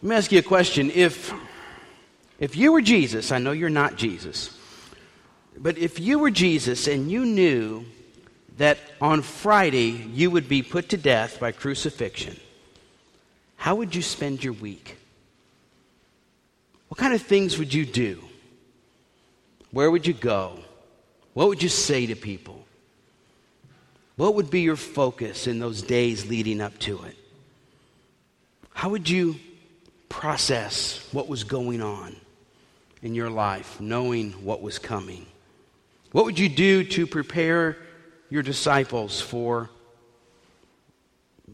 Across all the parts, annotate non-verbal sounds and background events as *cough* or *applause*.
Let me ask you a question. If, if you were Jesus, I know you're not Jesus, but if you were Jesus and you knew that on Friday you would be put to death by crucifixion, how would you spend your week? What kind of things would you do? Where would you go? What would you say to people? What would be your focus in those days leading up to it? How would you process what was going on in your life, knowing what was coming? What would you do to prepare your disciples for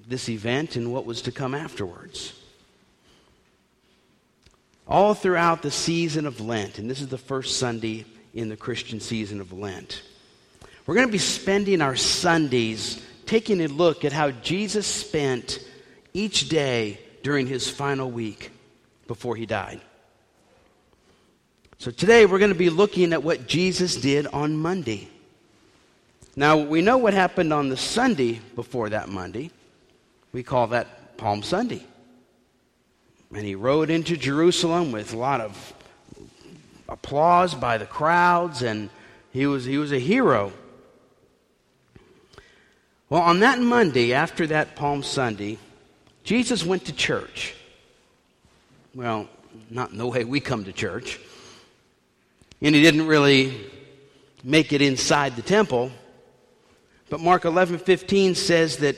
this event and what was to come afterwards? All throughout the season of Lent, and this is the first Sunday in the Christian season of Lent, we're going to be spending our Sundays taking a look at how Jesus spent each day during his final week before he died. So today we're going to be looking at what Jesus did on Monday. Now, we know what happened on the Sunday before that Monday. We call that Palm Sunday. And he rode into Jerusalem with a lot of applause by the crowds, and he was, he was a hero. Well, on that Monday, after that Palm Sunday, Jesus went to church. Well, not in the way we come to church. And he didn't really make it inside the temple. But Mark 11 15 says that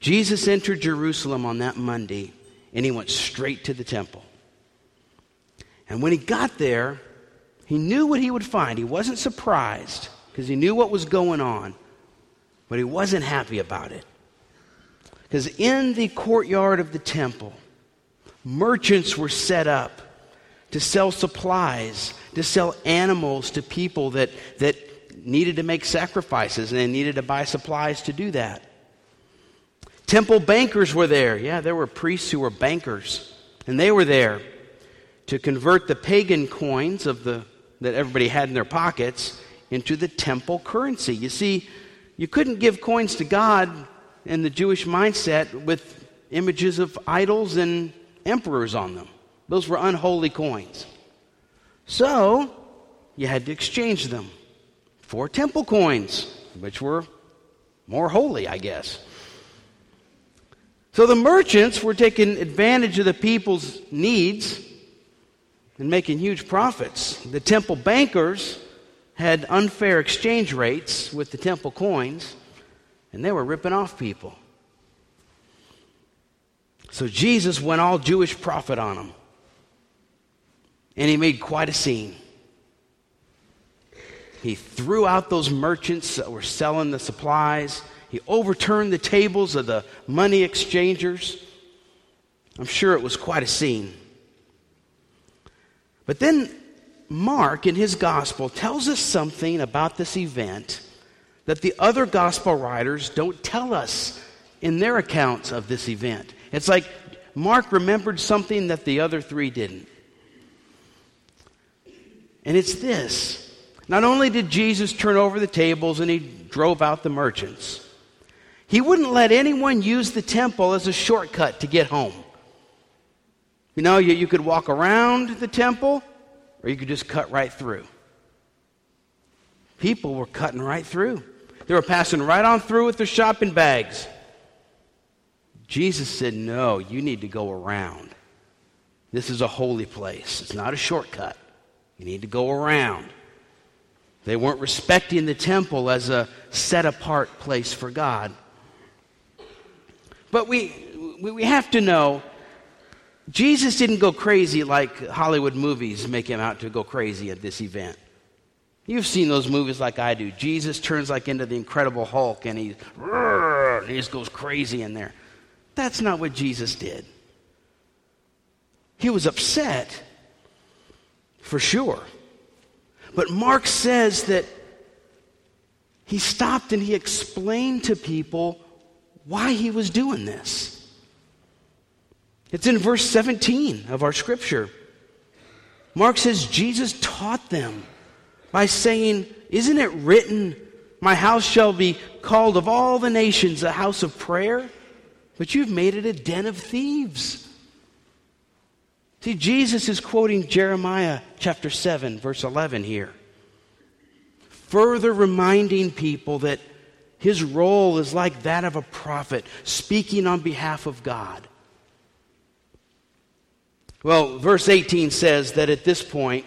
Jesus entered Jerusalem on that Monday and he went straight to the temple. And when he got there, he knew what he would find. He wasn't surprised because he knew what was going on, but he wasn't happy about it. Because in the courtyard of the temple, merchants were set up to sell supplies, to sell animals to people that, that needed to make sacrifices and they needed to buy supplies to do that. Temple bankers were there. Yeah, there were priests who were bankers, and they were there to convert the pagan coins of the, that everybody had in their pockets into the temple currency. You see, you couldn't give coins to God in the Jewish mindset with images of idols and emperors on them. Those were unholy coins. So, you had to exchange them for temple coins, which were more holy, I guess. So the merchants were taking advantage of the people's needs and making huge profits. The temple bankers had unfair exchange rates with the temple coins, and they were ripping off people. So Jesus went all Jewish prophet on him. And he made quite a scene. He threw out those merchants that were selling the supplies. He overturned the tables of the money exchangers. I'm sure it was quite a scene. But then Mark, in his gospel, tells us something about this event that the other gospel writers don't tell us in their accounts of this event. It's like Mark remembered something that the other three didn't. And it's this. Not only did Jesus turn over the tables and he drove out the merchants, he wouldn't let anyone use the temple as a shortcut to get home. You know, you, you could walk around the temple or you could just cut right through. People were cutting right through. They were passing right on through with their shopping bags. Jesus said, No, you need to go around. This is a holy place, it's not a shortcut. You need to go around. They weren't respecting the temple as a set apart place for God. But we, we have to know Jesus didn't go crazy like Hollywood movies make him out to go crazy at this event. You've seen those movies like I do. Jesus turns like into the Incredible Hulk and he, and he just goes crazy in there. That's not what Jesus did. He was upset, for sure. But Mark says that he stopped and he explained to people why he was doing this. It's in verse 17 of our scripture. Mark says Jesus taught them by saying, Isn't it written, My house shall be called of all the nations a house of prayer? But you've made it a den of thieves. See, Jesus is quoting Jeremiah chapter 7, verse 11 here, further reminding people that his role is like that of a prophet, speaking on behalf of God. Well, verse 18 says that at this point,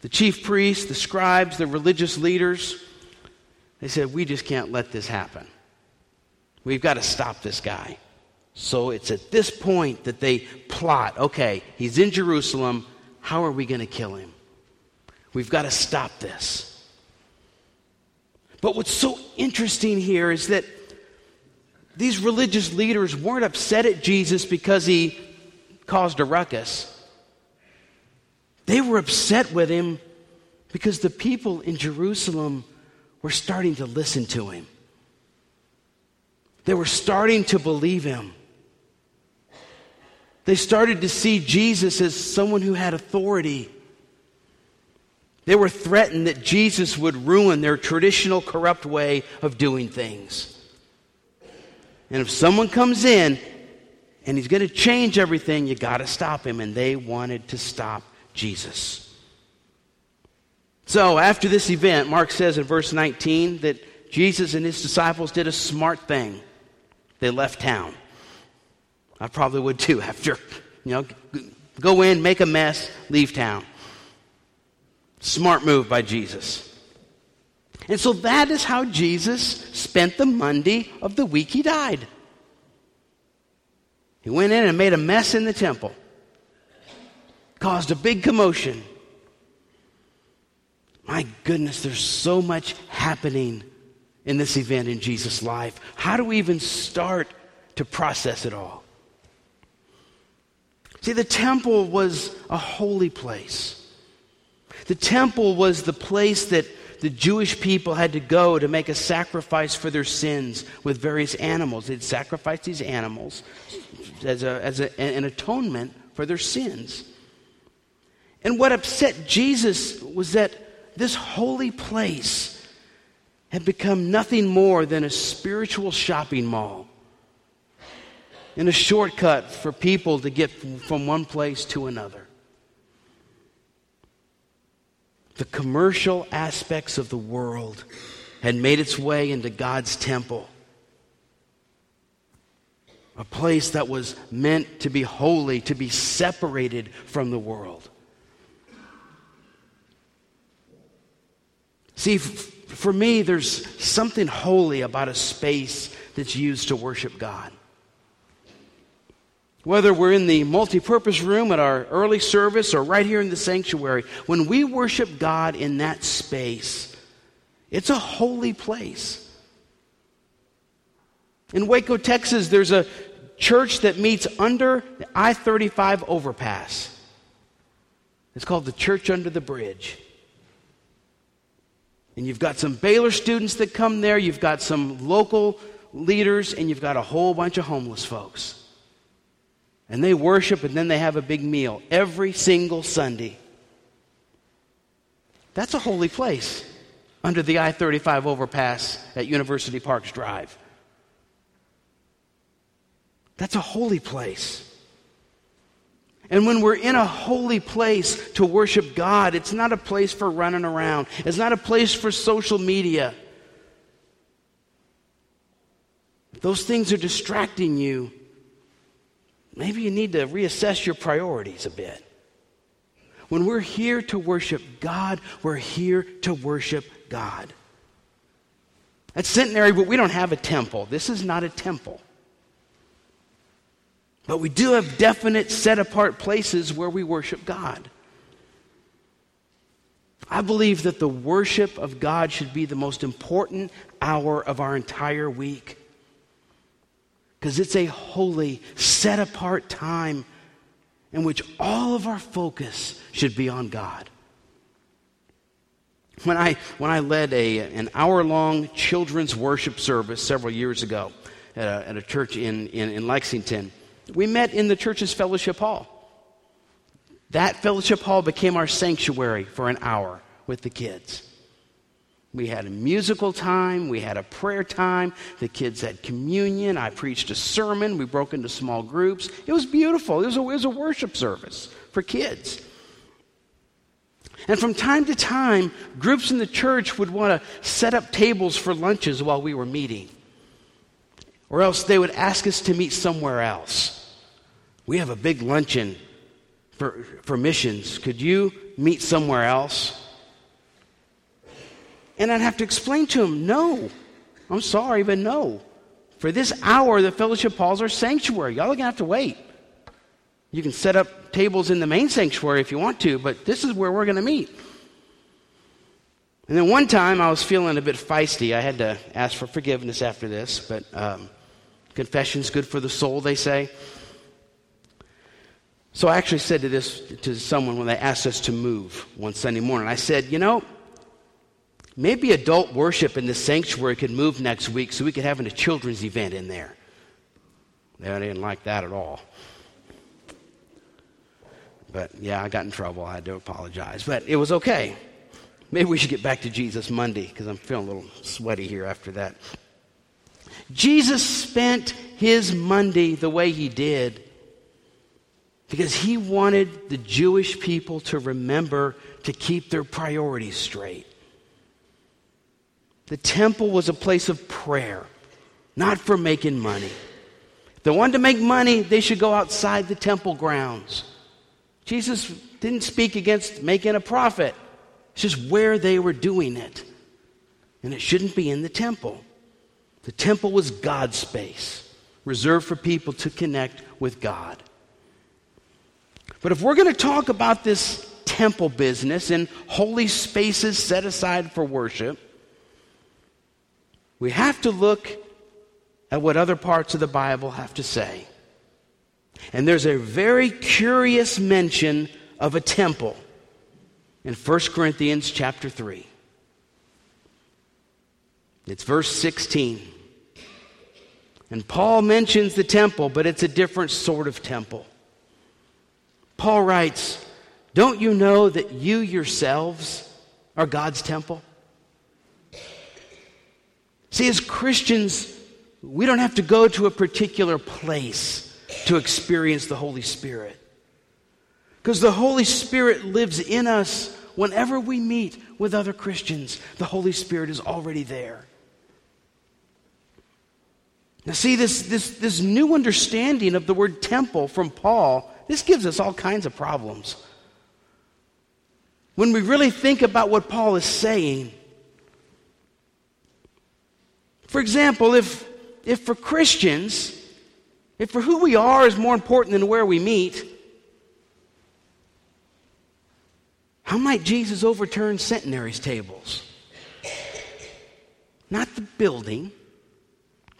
the chief priests, the scribes, the religious leaders, they said, We just can't let this happen. We've got to stop this guy. So it's at this point that they plot okay, he's in Jerusalem. How are we going to kill him? We've got to stop this. But what's so interesting here is that these religious leaders weren't upset at Jesus because he caused a ruckus. They were upset with him because the people in Jerusalem were starting to listen to him. They were starting to believe him. They started to see Jesus as someone who had authority. They were threatened that Jesus would ruin their traditional corrupt way of doing things. And if someone comes in and he's going to change everything, you got to stop him. And they wanted to stop Jesus. So, after this event, Mark says in verse 19 that Jesus and his disciples did a smart thing. They left town. I probably would too *laughs* after, you know, go in, make a mess, leave town. Smart move by Jesus. And so that is how Jesus spent the Monday of the week he died. He went in and made a mess in the temple, caused a big commotion. My goodness, there's so much happening in this event in Jesus' life. How do we even start to process it all? See, the temple was a holy place. The temple was the place that the Jewish people had to go to make a sacrifice for their sins with various animals. They'd sacrifice these animals as, a, as a, an atonement for their sins. And what upset Jesus was that this holy place had become nothing more than a spiritual shopping mall and a shortcut for people to get from one place to another. The commercial aspects of the world had made its way into God's temple, a place that was meant to be holy, to be separated from the world. See, for me, there's something holy about a space that's used to worship God. Whether we're in the multi-purpose room at our early service or right here in the sanctuary, when we worship God in that space, it's a holy place. In Waco, Texas, there's a church that meets under the I 35 overpass. It's called the Church Under the Bridge. And you've got some Baylor students that come there, you've got some local leaders, and you've got a whole bunch of homeless folks and they worship and then they have a big meal every single Sunday. That's a holy place under the I 35 overpass at University Parks Drive. That's a holy place. And when we're in a holy place to worship God, it's not a place for running around, it's not a place for social media. those things are distracting you maybe you need to reassess your priorities a bit. When we're here to worship God, we're here to worship God. At Centenary, but we don't have a temple. This is not a temple. But we do have definite set apart places where we worship God. I believe that the worship of God should be the most important hour of our entire week because it's a holy, set apart time in which all of our focus should be on God. When I, when I led a, an hour long children's worship service several years ago at a, at a church in, in, in Lexington, we met in the church's fellowship hall. That fellowship hall became our sanctuary for an hour with the kids. We had a musical time, we had a prayer time, the kids had communion, I preached a sermon, we broke into small groups. It was beautiful. It was a, it was a worship service for kids. And from time to time, groups in the church would want to set up tables for lunches while we were meeting. Or else they would ask us to meet somewhere else. We have a big luncheon for, for missions. Could you meet somewhere else? And I'd have to explain to him, no, I'm sorry, but no. For this hour, the fellowship halls are sanctuary. Y'all are going to have to wait. You can set up tables in the main sanctuary if you want to, but this is where we're going to meet. And then one time I was feeling a bit feisty. I had to ask for forgiveness after this, but um, confession's good for the soul, they say. So I actually said to this to someone when they asked us to move one Sunday morning. I said, you know, Maybe adult worship in the sanctuary could move next week so we could have a children's event in there. They didn't like that at all. But yeah, I got in trouble. I had to apologize. But it was okay. Maybe we should get back to Jesus Monday because I'm feeling a little sweaty here after that. Jesus spent his Monday the way he did because he wanted the Jewish people to remember to keep their priorities straight. The temple was a place of prayer, not for making money. If they wanted to make money, they should go outside the temple grounds. Jesus didn't speak against making a profit. It's just where they were doing it. And it shouldn't be in the temple. The temple was God's space, reserved for people to connect with God. But if we're going to talk about this temple business and holy spaces set aside for worship, we have to look at what other parts of the Bible have to say. And there's a very curious mention of a temple in 1 Corinthians chapter 3. It's verse 16. And Paul mentions the temple, but it's a different sort of temple. Paul writes, Don't you know that you yourselves are God's temple? See, as Christians, we don't have to go to a particular place to experience the Holy Spirit. Because the Holy Spirit lives in us whenever we meet with other Christians. The Holy Spirit is already there. Now, see, this, this, this new understanding of the word temple from Paul, this gives us all kinds of problems. When we really think about what Paul is saying, for example, if, if for Christians, if for who we are is more important than where we meet, how might Jesus overturn Centenary's tables? Not the building.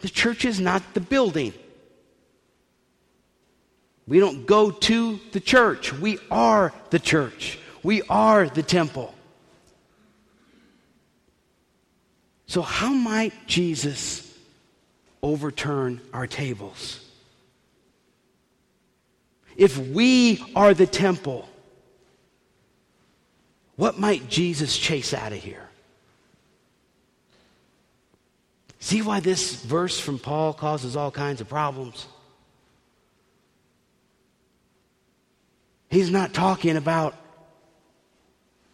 The church is not the building. We don't go to the church. We are the church. We are the temple. So, how might Jesus overturn our tables? If we are the temple, what might Jesus chase out of here? See why this verse from Paul causes all kinds of problems? He's not talking about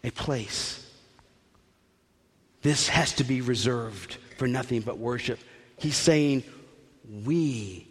a place. This has to be reserved for nothing but worship. He's saying, We